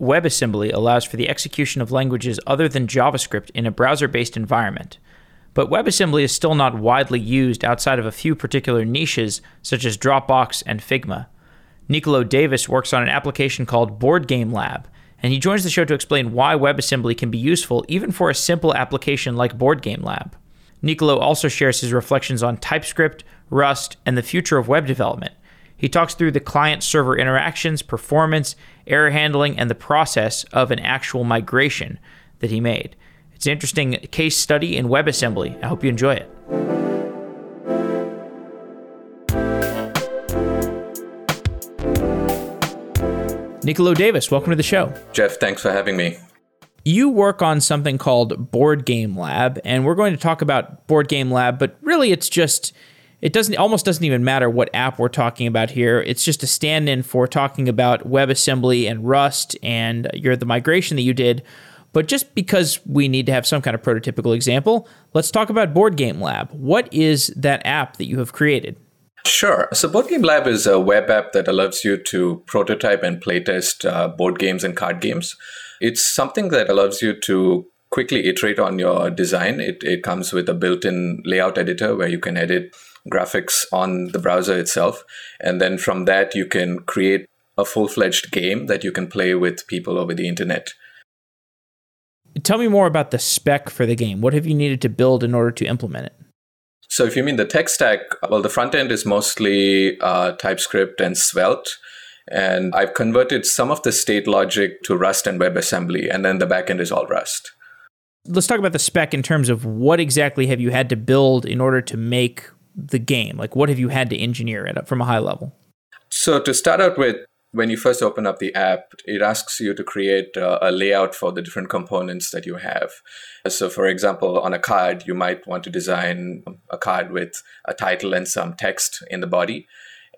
WebAssembly allows for the execution of languages other than JavaScript in a browser based environment. But WebAssembly is still not widely used outside of a few particular niches, such as Dropbox and Figma. Nicolo Davis works on an application called Board Game Lab, and he joins the show to explain why WebAssembly can be useful even for a simple application like Board Game Lab. Nicolo also shares his reflections on TypeScript, Rust, and the future of web development. He talks through the client server interactions, performance, error handling, and the process of an actual migration that he made. It's an interesting case study in WebAssembly. I hope you enjoy it. Nicolo Davis, welcome to the show. Jeff, thanks for having me. You work on something called Board Game Lab, and we're going to talk about Board Game Lab, but really it's just it doesn't almost doesn't even matter what app we're talking about here. It's just a stand-in for talking about WebAssembly and Rust and your the migration that you did but just because we need to have some kind of prototypical example, let's talk about Board Game Lab. What is that app that you have created? Sure. So, Board Game Lab is a web app that allows you to prototype and playtest uh, board games and card games. It's something that allows you to quickly iterate on your design. It, it comes with a built in layout editor where you can edit graphics on the browser itself. And then from that, you can create a full fledged game that you can play with people over the internet. Tell me more about the spec for the game. What have you needed to build in order to implement it? So, if you mean the tech stack, well, the front end is mostly uh, TypeScript and Svelte. And I've converted some of the state logic to Rust and WebAssembly, and then the backend is all Rust. Let's talk about the spec in terms of what exactly have you had to build in order to make the game? Like, what have you had to engineer it from a high level? So, to start out with, when you first open up the app, it asks you to create a, a, layout for the different components that you have. So, for example, on a card, you might want to design a card with a title and some text in the body.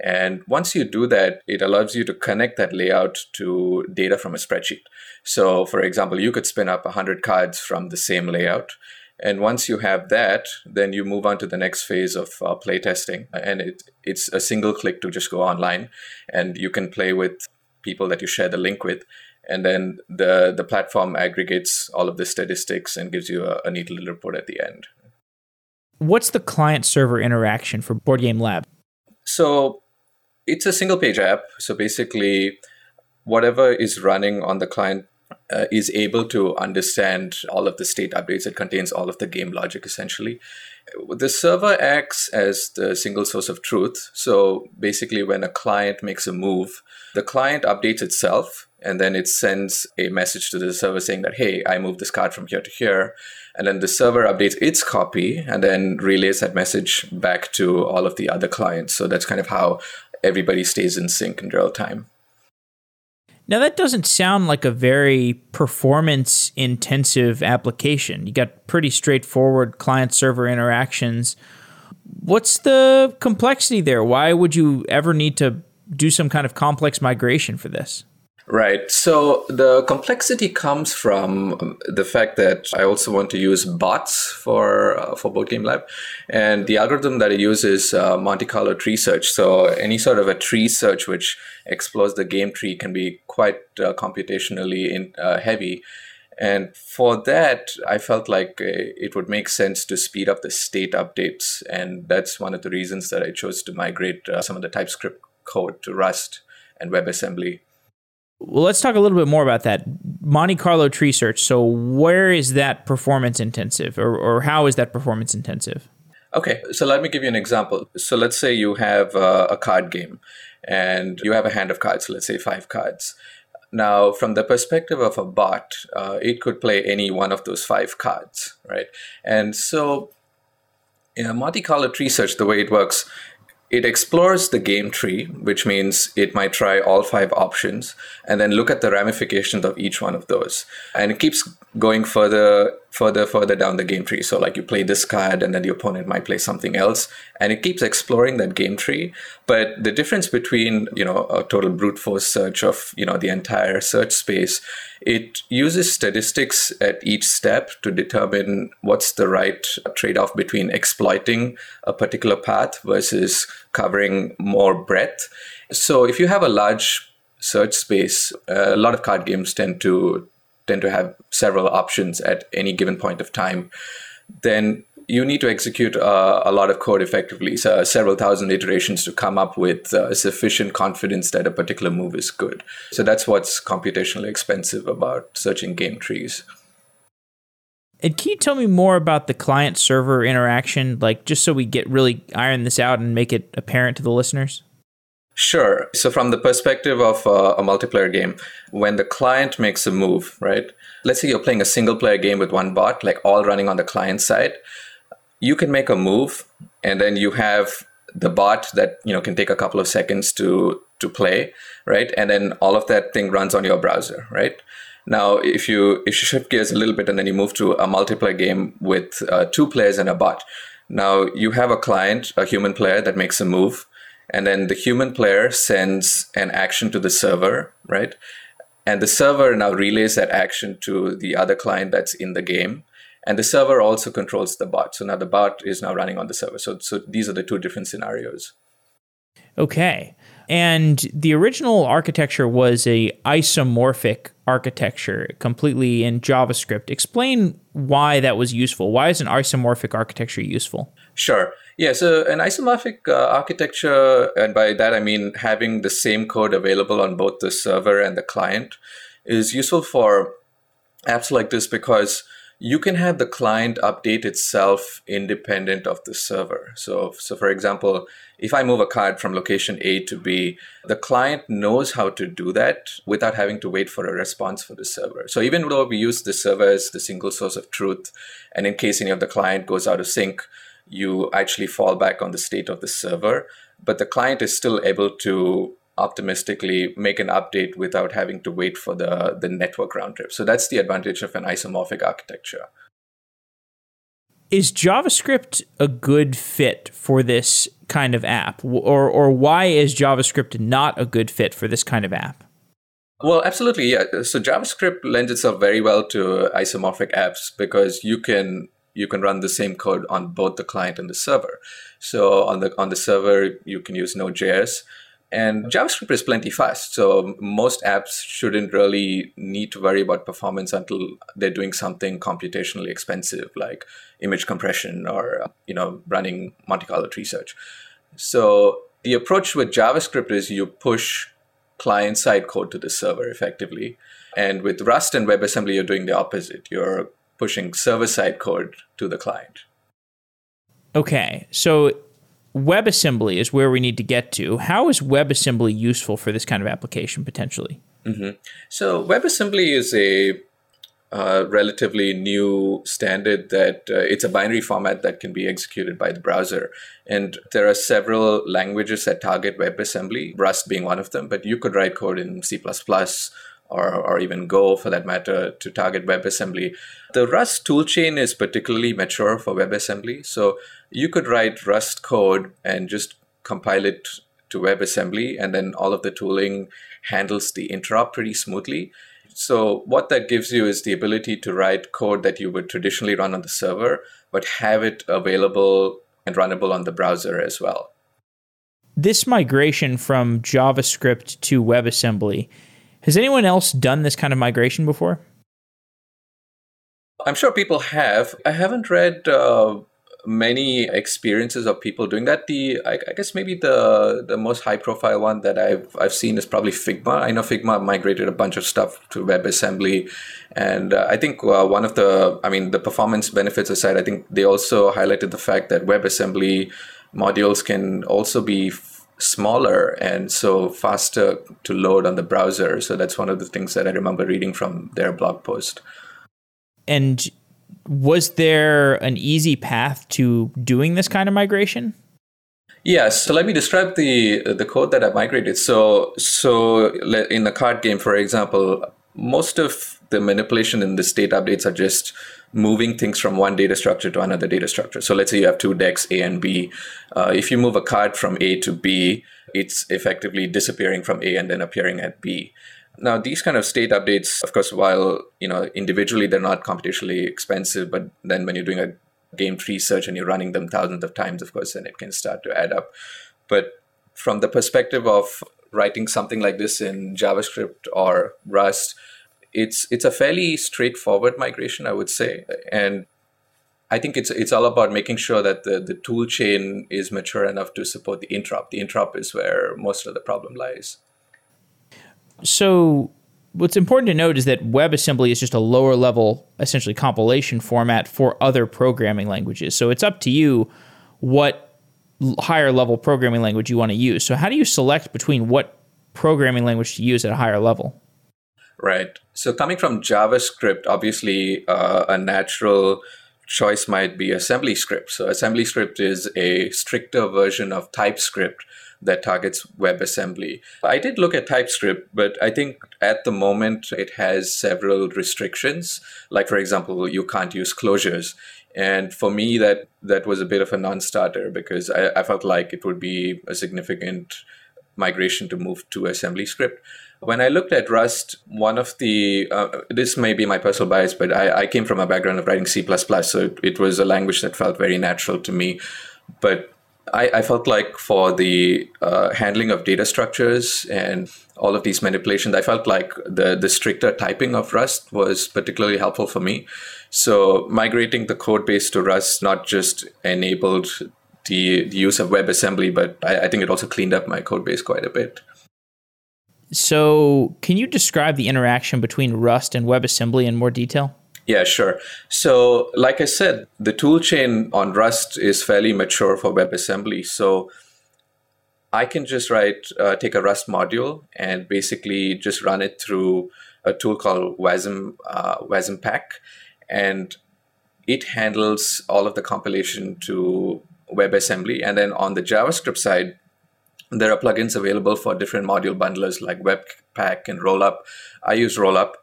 And once you do that, it allows you to connect that layout to data from a spreadsheet. So, for example, you could spin up 100 cards from the same layout. And once you have that, then you move on to the next phase of uh, playtesting. And it, it's a single click to just go online and you can play with people that you share the link with. And then the, the platform aggregates all of the statistics and gives you a, a neat little report at the end. What's the client server interaction for Board Game Lab? So it's a single page app. So basically, whatever is running on the client uh, is able to understand all of the state updates. It contains all of the game logic essentially. The server acts as the single source of truth. So basically, when a client makes a move, the client updates itself and then it sends a message to the server saying that, hey, I moved this card from here to here. And then the server updates its copy and then relays that message back to all of the other clients. So that's kind of how everybody stays in sync in real time. Now, that doesn't sound like a very performance intensive application. You got pretty straightforward client server interactions. What's the complexity there? Why would you ever need to do some kind of complex migration for this? Right. So the complexity comes from the fact that I also want to use bots for uh, for Board Game Lab, and the algorithm that I use is uh, Monte Carlo tree search. So any sort of a tree search which explores the game tree can be quite uh, computationally in, uh, heavy. And for that, I felt like uh, it would make sense to speed up the state updates. And that's one of the reasons that I chose to migrate uh, some of the TypeScript code to Rust and WebAssembly well, let's talk a little bit more about that Monte Carlo tree search. So, where is that performance intensive, or, or how is that performance intensive? Okay, so let me give you an example. So, let's say you have a, a card game and you have a hand of cards, let's say five cards. Now, from the perspective of a bot, uh, it could play any one of those five cards, right? And so, a Monte Carlo tree search, the way it works it explores the game tree, which means it might try all five options and then look at the ramifications of each one of those. And it keeps going further, further, further down the game tree. So, like you play this card, and then the opponent might play something else, and it keeps exploring that game tree. But the difference between you know a total brute force search of you know the entire search space, it uses statistics at each step to determine what's the right trade-off between exploiting a particular path versus covering more breadth. So, if you have a large search space, a lot of card games tend to tend to have several options at any given point of time. Then you need to execute uh, a lot of code effectively, so several thousand iterations to come up with uh, sufficient confidence that a particular move is good. So that's what's computationally expensive about searching game trees. And can you tell me more about the client server interaction, like just so we get really iron this out and make it apparent to the listeners? Sure. So, from the perspective of uh, a multiplayer game, when the client makes a move, right? Let's say you're playing a single player game with one bot, like all running on the client side. You can make a move, and then you have the bot that you know can take a couple of seconds to to play, right? And then all of that thing runs on your browser, right? Now, if you if you shift gears a little bit and then you move to a multiplayer game with uh, two players and a bot, now you have a client, a human player that makes a move, and then the human player sends an action to the server, right? And the server now relays that action to the other client that's in the game. And the server also controls the bot. So now the bot is now running on the server. So, so these are the two different scenarios. Okay. And the original architecture was a isomorphic architecture, completely in JavaScript. Explain why that was useful. Why is an isomorphic architecture useful? Sure. Yeah, so an isomorphic uh, architecture, and by that I mean having the same code available on both the server and the client, is useful for apps like this because you can have the client update itself independent of the server. So, so for example, if I move a card from location A to B, the client knows how to do that without having to wait for a response for the server. So even though we use the server as the single source of truth, and in case any of the client goes out of sync, you actually fall back on the state of the server, but the client is still able to optimistically make an update without having to wait for the, the network round trip. So that's the advantage of an isomorphic architecture. Is JavaScript a good fit for this kind of app? Or, or why is JavaScript not a good fit for this kind of app? Well, absolutely, yeah. So JavaScript lends itself very well to isomorphic apps because you can you can run the same code on both the client and the server. So on the on the server, you can use Node.js, and JavaScript is plenty fast. So most apps shouldn't really need to worry about performance until they're doing something computationally expensive, like image compression or you know running Monte Carlo tree search. So the approach with JavaScript is you push client side code to the server effectively. And with Rust and WebAssembly, you're doing the opposite. You're pushing server side code to the client. Okay, so WebAssembly is where we need to get to. How is WebAssembly useful for this kind of application potentially? Mm-hmm. So, WebAssembly is a uh, relatively new standard that uh, it's a binary format that can be executed by the browser. And there are several languages that target WebAssembly, Rust being one of them, but you could write code in C or, or even Go for that matter to target WebAssembly. The Rust toolchain is particularly mature for WebAssembly. So you could write Rust code and just compile it to WebAssembly, and then all of the tooling handles the interop pretty smoothly. So what that gives you is the ability to write code that you would traditionally run on the server, but have it available and runnable on the browser as well. This migration from JavaScript to WebAssembly has anyone else done this kind of migration before? I'm sure people have. I haven't read uh, many experiences of people doing that. The I, I, guess maybe the the most high profile one that I've I've seen is probably Figma. I know Figma migrated a bunch of stuff to WebAssembly, and uh, I think uh, one of the I mean the performance benefits aside, I think they also highlighted the fact that WebAssembly modules can also be smaller and so faster to load on the browser. So that's one of the things that I remember reading from their blog post. And was there an easy path to doing this kind of migration? Yes. So let me describe the the code that I migrated. So so in the card game, for example, most of the manipulation in the state updates are just moving things from one data structure to another data structure. So let's say you have two decks, A and B. Uh, if you move a card from A to B, it's effectively disappearing from A and then appearing at B. Now, these kind of state updates, of course, while you know individually they're not computationally expensive, but then when you're doing a game tree search and you're running them thousands of times, of course, then it can start to add up. But from the perspective of writing something like this in JavaScript or Rust, it's it's a fairly straightforward migration, I would say, and I think it's it's all about making sure that the, the tool chain is mature enough to support the interop. The interop is where most of the problem lies. So what's important to note is that WebAssembly is just a lower level, essentially compilation format for other programming languages. So it's up to you what higher level programming language you want to use. So how do you select between what programming language to use at a higher level? Right. So coming from JavaScript, obviously uh, a natural choice might be AssemblyScript. So AssemblyScript is a stricter version of TypeScript that targets WebAssembly. I did look at TypeScript, but I think at the moment it has several restrictions. Like for example, you can't use closures. And for me, that that was a bit of a non-starter because I, I felt like it would be a significant migration to move to AssemblyScript. When I looked at Rust, one of the, uh, this may be my personal bias, but I, I, came from a background of writing C, so it, it, was a language that felt very natural to me. But I, I felt like for the uh, handling of data structures and all of these manipulations, I felt like the, the stricter typing of Rust was particularly helpful for me. So migrating the code base to Rust not just enabled the, the use of WebAssembly, but I, I think it also cleaned up my code base quite a bit. So, can you describe the interaction between Rust and WebAssembly in more detail? Yeah, sure. So, like I said, the toolchain on Rust is fairly mature for WebAssembly. So, I can just write, uh, take a Rust module and basically just run it through a tool called WASM, uh, Wasm-Pack, and it handles all of the compilation to WebAssembly. And then on the JavaScript side, there are plugins available for different module bundlers like Webpack and Rollup. I use Rollup,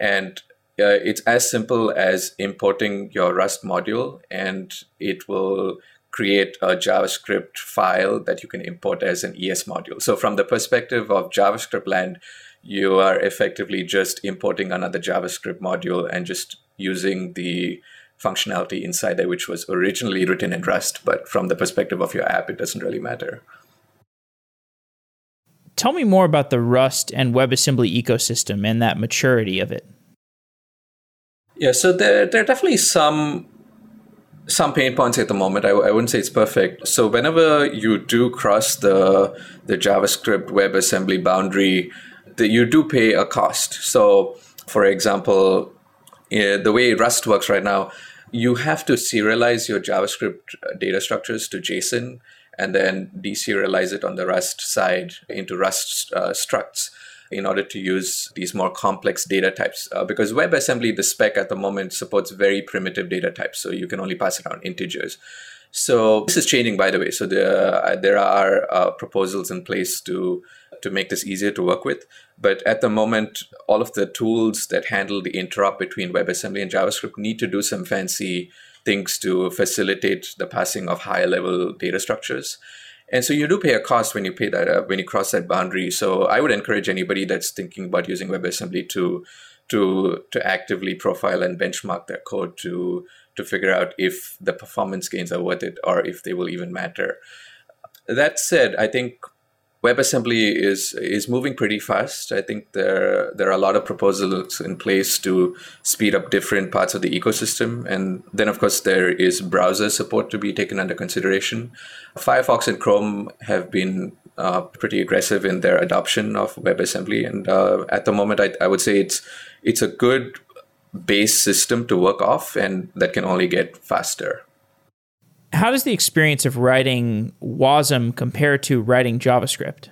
and uh, it's as simple as importing your Rust module, and it will create a JavaScript file that you can import as an ES module. So, from the perspective of JavaScript land, you are effectively just importing another JavaScript module and just using the functionality inside there, which was originally written in Rust. But from the perspective of your app, it doesn't really matter tell me more about the Rust and WebAssembly ecosystem and that maturity of it. Yeah, so there, there are definitely some some pain points at the moment. I, I wouldn't say it's perfect. So whenever you do cross the the JavaScript WebAssembly boundary, the, you do pay a cost. So, for example, yeah, the way Rust works right now, you have to serialize your JavaScript data structures to JSON and then deserialize it on the Rust side into Rust uh, structs in order to use these more complex data types. Uh, because WebAssembly, the spec at the moment supports very primitive data types, so you can only pass around integers. So this is changing, by the way. So there, uh, there are uh, proposals in place to to make this easier to work with. But at the moment, all of the tools that handle the interop between WebAssembly and JavaScript need to do some fancy things to facilitate the passing of higher level data structures. And so you do pay a cost when you pay that uh, when you cross that boundary. So I would encourage anybody that's thinking about using WebAssembly to to to actively profile and benchmark their code to to figure out if the performance gains are worth it or if they will even matter. That said, I think WebAssembly is is moving pretty fast. I think there there are a lot of proposals in place to speed up different parts of the ecosystem, and then of course there is browser support to be taken under consideration. Firefox and Chrome have been uh, pretty aggressive in their adoption of WebAssembly, and uh, at the moment, I, I would say it's it's a good base system to work off, and that can only get faster how does the experience of writing WASM compare to writing JavaScript?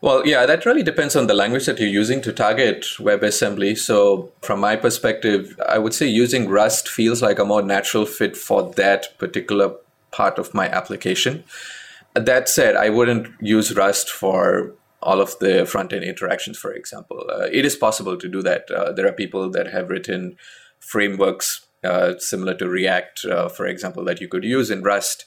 Well, yeah, that really depends on the language that you're using to target WebAssembly. So, from my perspective, I would say using Rust feels like a more natural fit for that particular part of my application. That said, I wouldn't use Rust for all of the front end interactions, for example. Uh, it is possible to do that. Uh, there are people that have written frameworks uh, similar to React, uh, for example, that you could use in Rust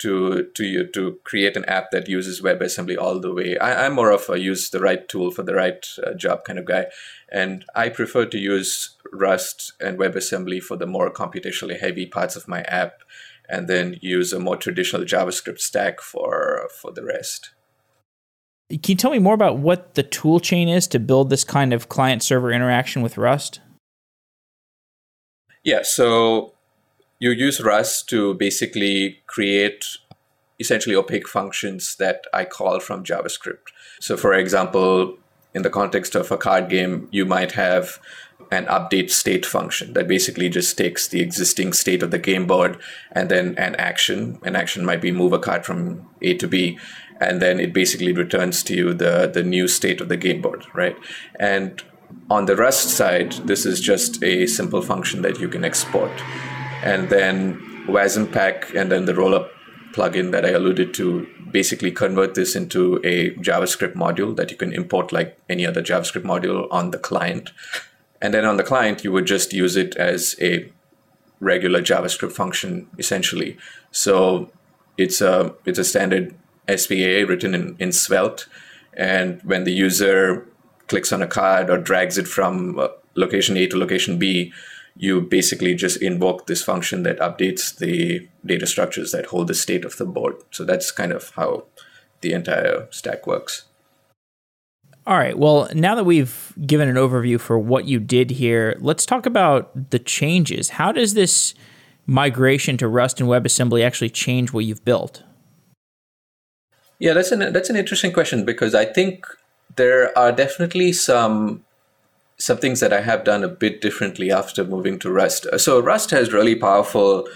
to to to create an app that uses WebAssembly all the way. I, am more of a use the right tool for the right uh, job kind of guy, and I prefer to use Rust and WebAssembly for the more computationally heavy parts of my app, and then use a more traditional JavaScript stack for for the rest. Can you tell me more about what the tool chain is to build this kind of client server interaction with Rust? Yeah, so you use Rust to basically create essentially opaque functions that I call from JavaScript. So, for example, in the context of a card game, you might have an update state function that basically just takes the existing state of the game board and then an action. An action might be move a card from A to B, and then it basically returns to you the, the new state of the game board, right? And on the Rust side, this is just a simple function that you can export. And then Wasm-Pack and then the rollup plugin that I alluded to basically convert this into a JavaScript module that you can import like any other JavaScript module on the client. And then on the client, you would just use it as a regular JavaScript function, essentially. So it's a it's a standard SPA written in, in Svelte. And when the user clicks on a card or drags it from uh, location A to location B, you basically just invoke this function that updates the data structures that hold the state of the board. So that's kind of how the entire stack works. All right. Well, now that we've given an overview for what you did here, let's talk about the changes. How does this migration to Rust and WebAssembly actually change what you've built? Yeah, that's an that's an interesting question because I think there are definitely some some things that I have done a bit differently after moving to Rust. So Rust has really powerful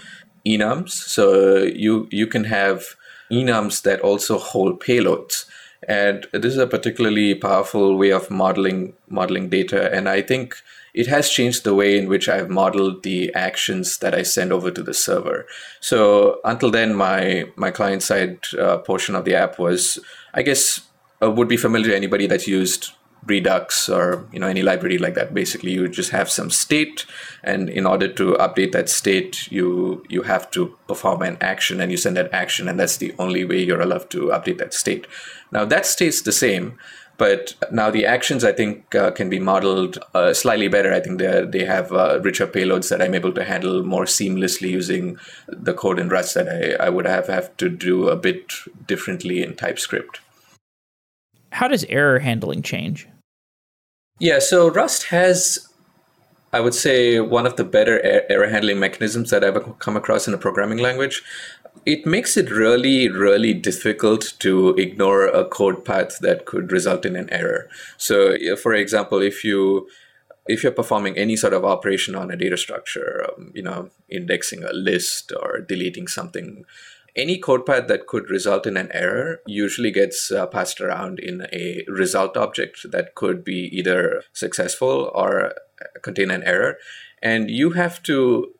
enums. So you you can have enums that also hold payloads. And this is a particularly powerful way of modeling modeling data. And I think it has changed the way in which I've modeled the actions that I send over to the server. So until then, my my client side uh, portion of the app was, I guess, uh, would be familiar to anybody that's used Redux or you know any library like that. Basically, you just have some state, and in order to update that state, you you have to perform an action, and you send that action, and that's the only way you're allowed to update that state. Now that stays the same, but now the actions I think uh, can be modeled uh, slightly better. I think they they have uh, richer payloads that I'm able to handle more seamlessly using the code in Rust that I, I would have have to do a bit differently in TypeScript. How does error handling change? Yeah, so Rust has, I would say, one of the better error handling mechanisms that I've ever come across in a programming language. It makes it really, really difficult to ignore a code path that could result in an error. So, for example, if you if you're performing any sort of operation on a data structure, um, you know, indexing a list or deleting something, any code path that could result in an error usually gets uh, passed around in a result object that could be either successful or contain an error. And you have to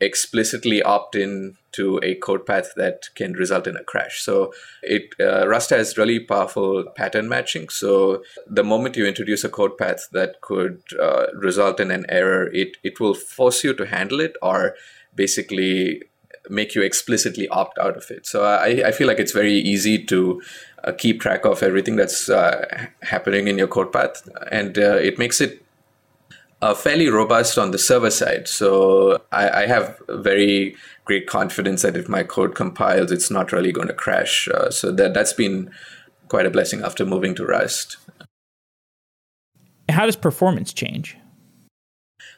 explicitly opt in to a code path that can result in a crash. So it uh, Rust has really powerful pattern matching. So the moment you introduce a code path that could uh, result in an error, it it will force you to handle it or basically make you explicitly opt out of it. So I, I feel like it's very easy to uh, keep track of everything that's uh, happening in your code path, and uh, it makes it uh, fairly robust on the server side. So I, I, have very great confidence that if my code compiles, it's not really going to crash. Uh, so that that's been quite a blessing after moving to Rust. How does performance change?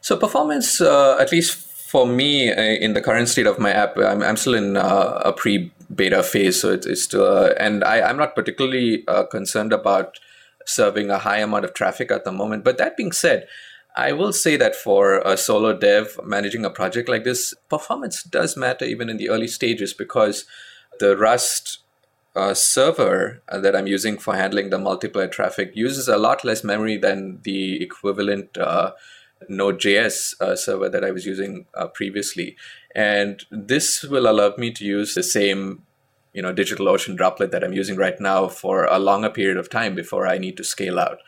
So performance, uh, at least for me, uh, in the current state of my app, I'm, I'm still in uh, a pre beta phase. So it's, it's still, uh, and I, I'm not particularly uh, concerned about serving a high amount of traffic at the moment. But that being said, I will say that for a solo dev managing a project like this, performance does matter even in the early stages because the Rust uh, server uh, that I'm using for handling the multiplayer traffic uses a lot less memory than the equivalent uh, Node.js uh, server that I was using uh, previously. And this will allow me to use the same you know DigitalOcean droplet that I'm using right now for a longer period of time before I need to scale out.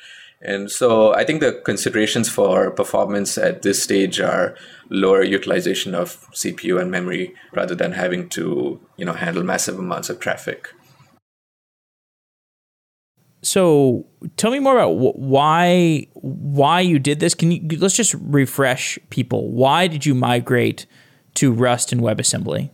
And so I think the considerations for performance at this stage are lower utilization of CPU and memory rather than having to, you know, handle massive amounts of traffic. So tell me more about why why you did this. Can you let's just refresh people. Why did you migrate to Rust and WebAssembly?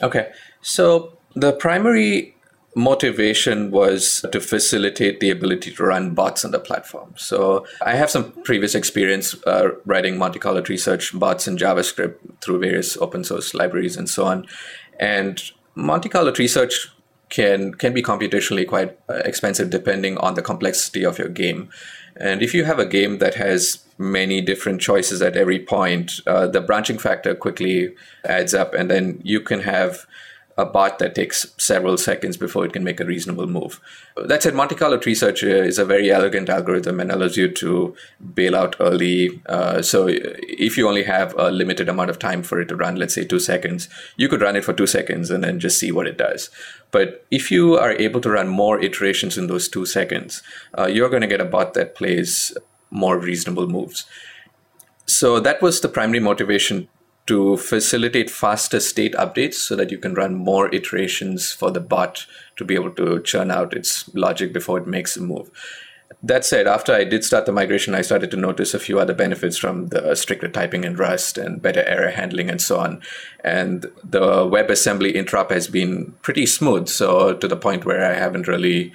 Okay, so the primary motivation was to facilitate the ability to run bots on the platform. So I have some previous experience uh, writing Monte Carlo research bots in JavaScript through various open source libraries and so on. And Monte Carlo research can can be computationally quite uh, expensive depending on the complexity of your game. And if you have a game that has many different choices at every point, uh, the branching factor quickly adds up, and then you can have a bot that takes several seconds before it can make a reasonable move. That said, Monte Carlo tree search is a very elegant algorithm and allows you to bail out early. Uh, so if you only have a limited amount of time for it to run, let's say two seconds, you could run it for two seconds and then just see what it does. But if you are able to run more iterations in those two seconds, uh, you're going to get a bot that plays more reasonable moves. So that was the primary motivation to facilitate faster state updates so that you can run more iterations for the bot to be able to churn out its logic before it makes a move. That said, after I did start the migration, I started to notice a few other benefits from the stricter typing in Rust and better error handling and so on. And the WebAssembly interop has been pretty smooth, so to the point where I haven't really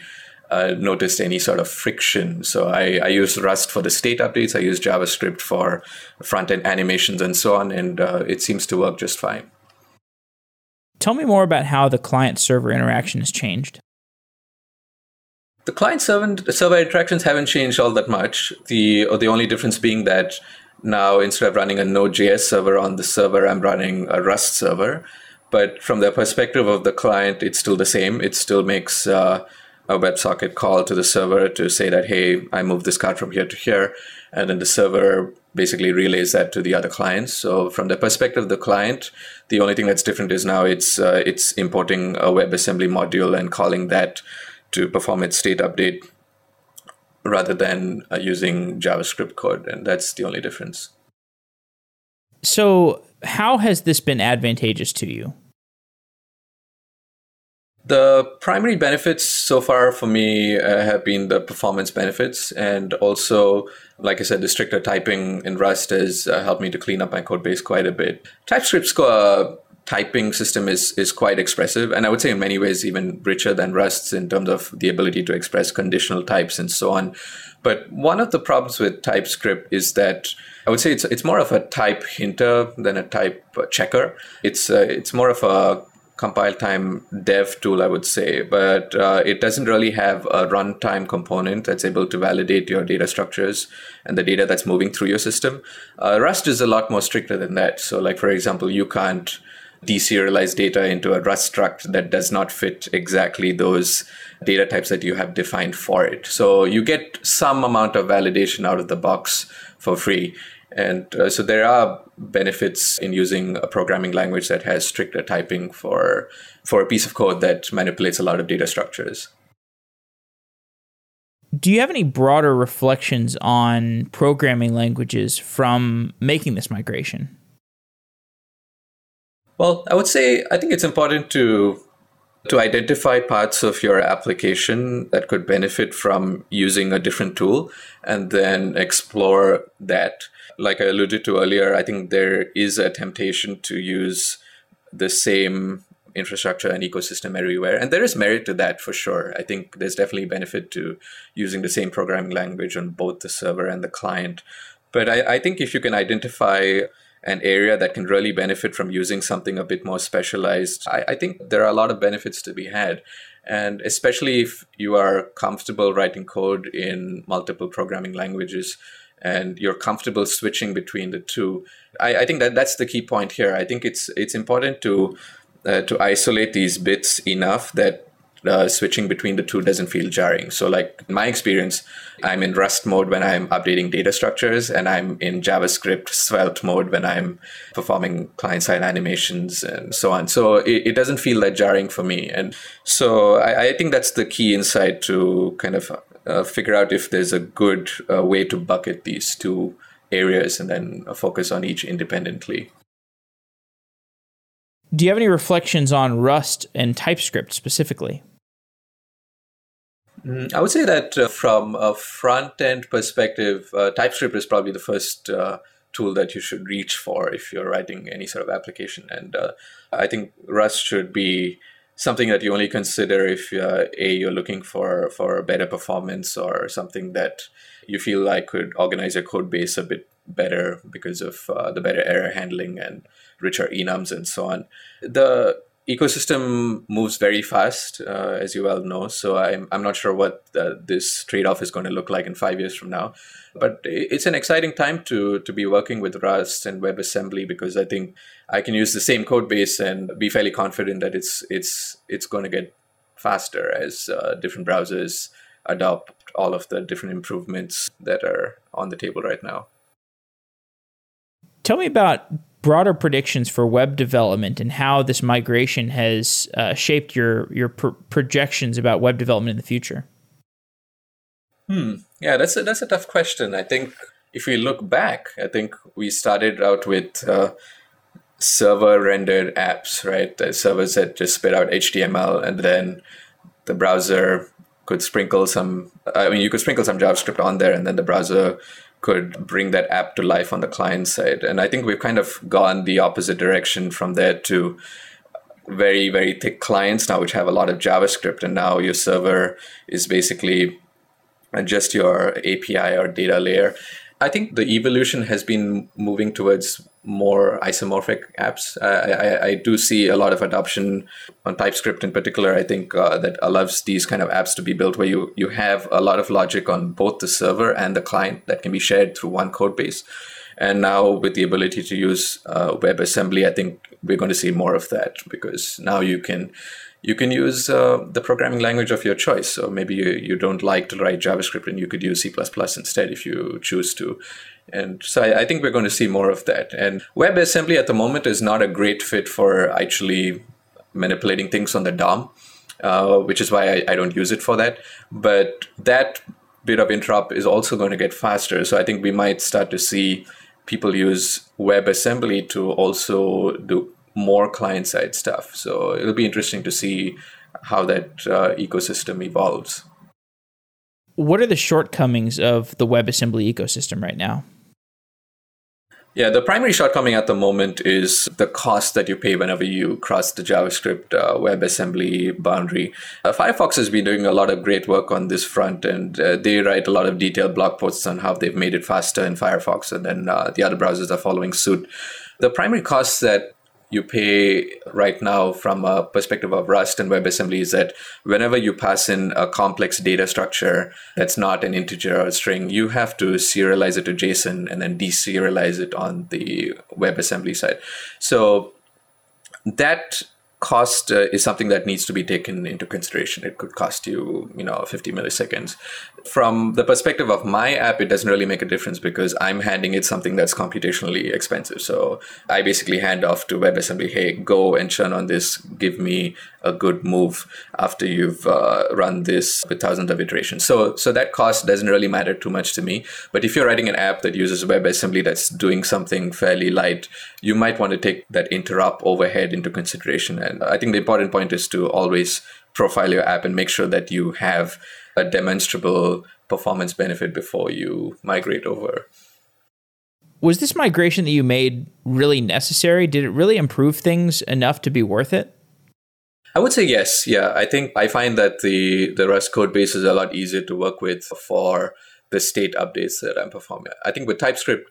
uh, noticed any sort of friction. So I, I use Rust for the state updates. I use JavaScript for front end animations and so on, and uh, it seems to work just fine. Tell me more about how the client server interaction has changed. The client server interactions haven't changed all that much. The or the only difference being that now instead of running a Node.js server on the server, I'm running a Rust server. But from the perspective of the client, it's still the same. It still makes uh, a WebSocket call to the server to say that, hey, I moved this card from here to here. And then the server basically relays that to the other clients. So from the perspective of the client, the only thing that's different is now it's uh, it's importing a WebAssembly module and calling that to perform its state update rather than uh, using JavaScript code. And that's the only difference. So how has this been advantageous to you? The primary benefits so far for me uh, have been the performance benefits, and also, like I said, the stricter typing in Rust has uh, helped me to clean up my code base quite a bit. TypeScript's uh, typing system is is quite expressive, and I would say in many ways even richer than Rust's in terms of the ability to express conditional types and so on. But one of the problems with TypeScript is that I would say it's it's more of a type hinter than a type checker. It's uh, it's more of a compile time dev tool, I would say, but uh, it doesn't really have a runtime component that's able to validate your data structures and the data that's moving through your system. Uh, Rust is a lot more stricter than that. So, like for example, you can't deserialize data into a Rust struct that does not fit exactly those data types that you have defined for it. So you get some amount of validation out of the box for free. And uh, so there are benefits in using a programming language that has stricter typing for for a piece of code that manipulates a lot of data structures. Do you have any broader reflections on programming languages from making this migration? Well, I would say I think it's important to to identify parts of your application that could benefit from using a different tool and then explore that like I alluded to earlier, I think there is a temptation to use the same infrastructure and ecosystem everywhere. And there is merit to that for sure. I think there's definitely benefit to using the same programming language on both the server and the client. But I, I think if you can identify an area that can really benefit from using something a bit more specialized, I, I think there are a lot of benefits to be had. And especially if you are comfortable writing code in multiple programming languages, and you're comfortable switching between the two. I, I think that that's the key point here. I think it's it's important to uh, to isolate these bits enough that uh, switching between the two doesn't feel jarring. So, like in my experience, I'm in Rust mode when I'm updating data structures, and I'm in JavaScript Svelte mode when I'm performing client side animations and so on. So, it, it, doesn't feel that jarring for me. And so, I, I think that's the key insight to kind of uh, figure out if there's a good uh, way to bucket these two areas and then focus on each independently. Do you have any reflections on Rust and TypeScript specifically? Mm, I would say that uh, from a front end perspective, uh, TypeScript is probably the first uh, tool that you should reach for if you're writing any sort of application. And uh, I think Rust should be something that you only consider if uh, a you're looking for for better performance or something that you feel like could organize your code base a bit better because of uh, the better error handling and richer enums and so on. The ecosystem moves very fast, uh, as you well know. So I'm, I'm not sure what the, this trade off is going to look like in five years from now. But it's an exciting time to, to be working with Rust and WebAssembly because I think I can use the same code base and be fairly confident that it's it's it's going to get faster as uh, different browsers adopt all of the different improvements that are on the table right now. Tell me about broader predictions for web development and how this migration has uh, shaped your your pr- projections about web development in the future. Hmm. Yeah, that's a, that's a tough question. I think if we look back, I think we started out with uh, server rendered apps, right? The servers that just spit out HTML, and then the browser could sprinkle some. I mean, you could sprinkle some JavaScript on there, and then the browser could bring that app to life on the client side. And I think we've kind of gone the opposite direction from there to very, very thick clients now, which have a lot of JavaScript. And now your server is basically just your API or data layer. I think the evolution has been moving towards more isomorphic apps. I, I, I, do see a lot of adoption on TypeScript in particular. I think uh, that allows these kind of apps to be built where you, you have a lot of logic on both the server and the client that can be shared through one code base. And now with the ability to use uh, WebAssembly, I think we're going to see more of that because now you can you can use uh, the programming language of your choice. So maybe you, you don't like to write JavaScript and you could use C++ instead if you choose to. And so I, I, think we're going to see more of that. And WebAssembly at the moment is not a great fit for actually manipulating things on the DOM, uh, which is why I, I don't use it for that. But that bit of interop is also going to get faster. So I think we might start to see people use WebAssembly to also do more client side stuff. So it'll be interesting to see how that uh, ecosystem evolves. What are the shortcomings of the WebAssembly ecosystem right now? Yeah, the primary shortcoming at the moment is the cost that you pay whenever you cross the JavaScript uh, WebAssembly boundary. Uh, Firefox has been doing a lot of great work on this front, and uh, they write a lot of detailed blog posts on how they've made it faster in Firefox, and then uh, the other browsers are following suit. The primary costs that you pay right now from a perspective of Rust and WebAssembly is that whenever you pass in a complex data structure that's not an integer or a string, you have to serialize it to JSON and then deserialize it on the WebAssembly side. So that cost uh, is something that needs to be taken into consideration. It could cost you, you know, 50 milliseconds. From the perspective of my app, it doesn't really make a difference because I'm handing it something that's computationally expensive. So I basically hand off to WebAssembly, hey, go and churn on this, give me a good move after you've uh, run this with thousands of iterations. So, so that cost doesn't really matter too much to me. But if you're writing an app that uses WebAssembly that's doing something fairly light, you might want to take that interop overhead into consideration and I think the important point is to always profile your app and make sure that you have a demonstrable performance benefit before you migrate over. Was this migration that you made really necessary? Did it really improve things enough to be worth it? I would say yes. Yeah, I think I find that the the Rust code base is a lot easier to work with for the state updates that I'm performing. I think with TypeScript,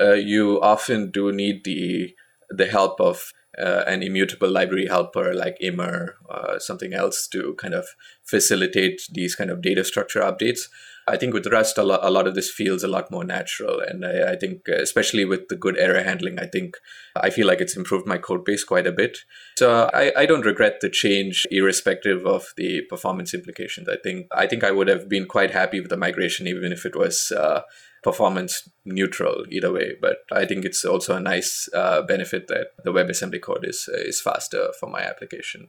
uh, you often do need the the help of uh, an immutable library helper like Immer, uh, something else to kind of facilitate these kind of data structure updates. I think with Rust, a lot, a lot of this feels a lot more natural. And I, I, think, especially with the good error handling, I think I feel like it's improved my code base quite a bit. So I, I don't regret the change, irrespective of the performance implications. I think I think I would have been quite happy with the migration, even if it was uh, performance neutral either way. But I think it's also a nice uh, benefit that the WebAssembly code is is faster for my application.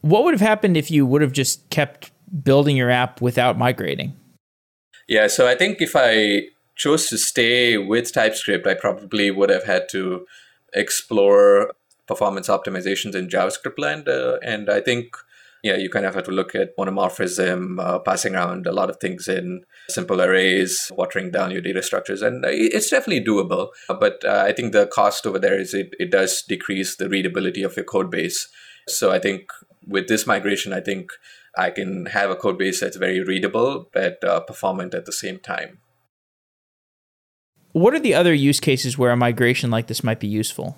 What would have happened if you would have just kept building your app without migrating? Yeah, so I think if I chose to stay with TypeScript, I probably would have had to explore performance optimizations in JavaScript land. Uh, and I think yeah, you kind of have to look at monomorphism, uh, passing around a lot of things in simple arrays, watering down your data structures, and it's definitely doable. But uh, I think the cost over there is it, it does decrease the readability of your code base So I think with this migration, I think I can have a code base that's very readable but uh, performant at the same time. What are the other use cases where a migration like this might be useful?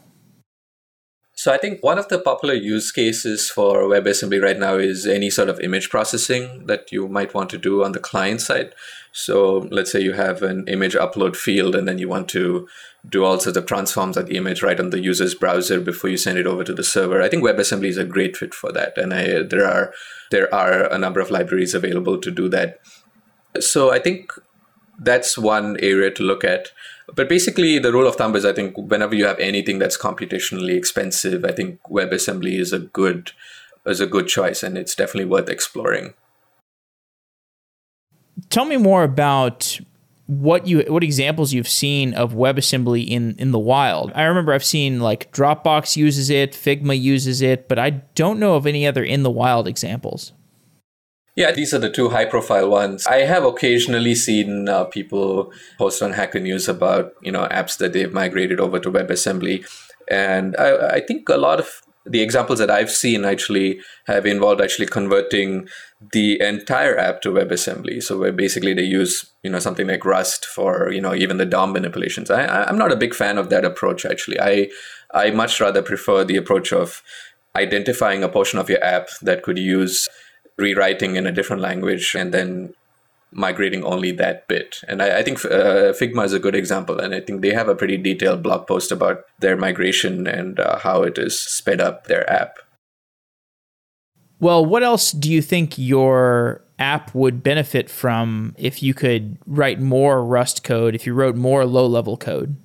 So I think one of the popular use cases for WebAssembly right now is any sort of image processing that you might want to do on the client side. So let's say you have an image upload field and then you want to do all sorts of transforms of the image right on the user's browser before you send it over to the server. I think WebAssembly is a great fit for that. And I, there are there are a number of libraries available to do that. So I think that's one area to look at. But basically, the rule of thumb is I think whenever you have anything that's computationally expensive, I think WebAssembly is a good is a good choice, and it's definitely worth exploring. Tell me more about what you what examples you've seen of WebAssembly in in the wild. I remember I've seen like Dropbox uses it, Figma uses it, but I don't know of any other in the wild examples. Yeah, these are the two high profile ones. I have occasionally seen uh, people post on Hacker News about, you know, apps that they've migrated over to WebAssembly. And I, I think a lot of the examples that I've seen actually have involved actually converting the entire app to WebAssembly. So where basically they use, you know, something like Rust for, you know, even the DOM manipulations. I, I'm not a big fan of that approach actually. I I much rather prefer the approach of identifying a portion of your app that could use rewriting in a different language and then migrating only that bit. And I, I think uh, Figma is a good example. And I think they have a pretty detailed blog post about their migration and uh, how it has sped up their app. Well, what else do you think your app would benefit from if you could write more Rust code, if you wrote more low level code?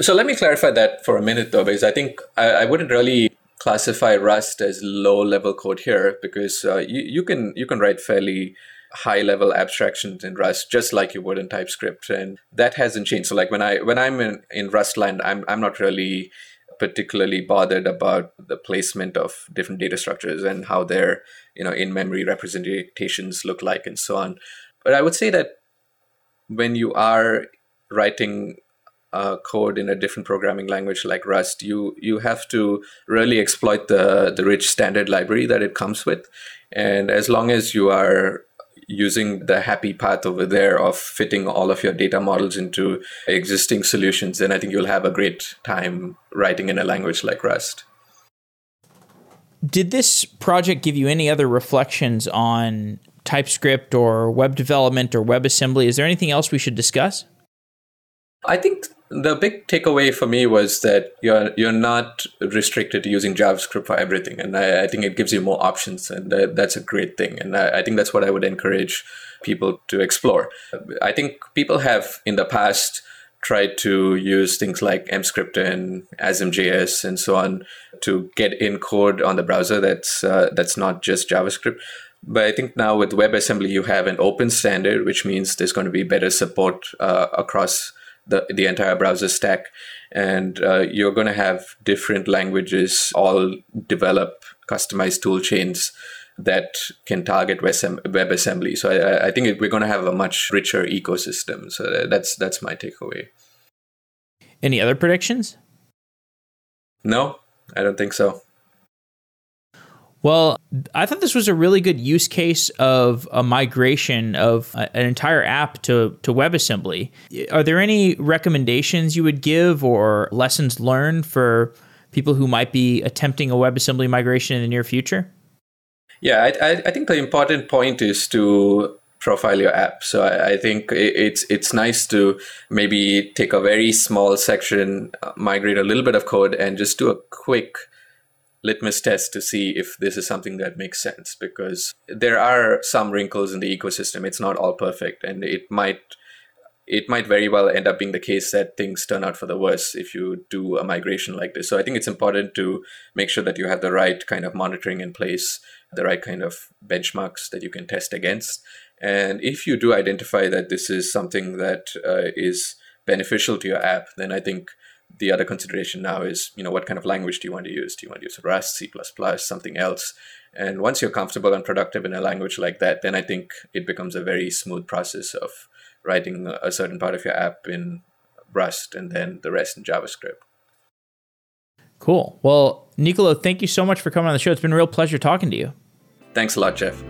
So let me clarify that for a minute, though, because I think I, I wouldn't really classify Rust as low level code here because uh, you, you can you can write fairly high level abstractions in Rust just like you would in TypeScript and that hasn't changed. So like when I when I'm in, in Rust land, I'm I'm not really particularly bothered about the placement of different data structures and how their you know in memory representations look like and so on. But I would say that when you are writing uh, code in a different programming language like Rust, you you have to really exploit the the rich standard library that it comes with, and as long as you are using the happy path over there of fitting all of your data models into existing solutions, then I think you'll have a great time writing in a language like Rust. Did this project give you any other reflections on TypeScript or web development or WebAssembly? Is there anything else we should discuss? I think the big takeaway for me was that you're you're not restricted to using JavaScript for everything, and I, I think it gives you more options, and that, that's a great thing. And I, I, think that's what I would encourage people to explore. I think people have in the past tried to use things like Emscripten and Asm.js and so on to get in code on the browser that's uh, that's not just JavaScript. But I think now with WebAssembly, you have an open standard, which means there's going to be better support uh, across the, the entire browser stack. And uh, you're going to have different languages all develop customized tool chains that can target WebAssembly. So I, I think we're going to have a much richer ecosystem. So that's that's my takeaway. Any other predictions? No, I don't think so. Well, I thought this was a really good use case of a migration of a, an entire app to, to WebAssembly. Are there any recommendations you would give or lessons learned for people who might be attempting a WebAssembly migration in the near future? Yeah, I, I think the important point is to profile your app. So I, I, think it's it's nice to maybe take a very small section, uh, migrate a little bit of code, and just do a quick litmus test to see if this is something that makes sense because there are some wrinkles in the ecosystem. It's not all perfect and it might it might very well end up being the case that things turn out for the worse if you do a migration like this. So i think it's important to make sure that you have the right kind of monitoring in place the right kind of benchmarks that you can test against. And if you do identify that this is something that uh, is beneficial to your app then i think the other consideration now is you know what kind of language do you want to use do you want to use rust c++ something else and once you're comfortable and productive in a language like that then i think it becomes a very smooth process of writing a certain part of your app in rust and then the rest in javascript Cool. Well, Nicolo, thank you so much for coming on the show. It's been a real pleasure talking to you. Thanks a lot, Jeff.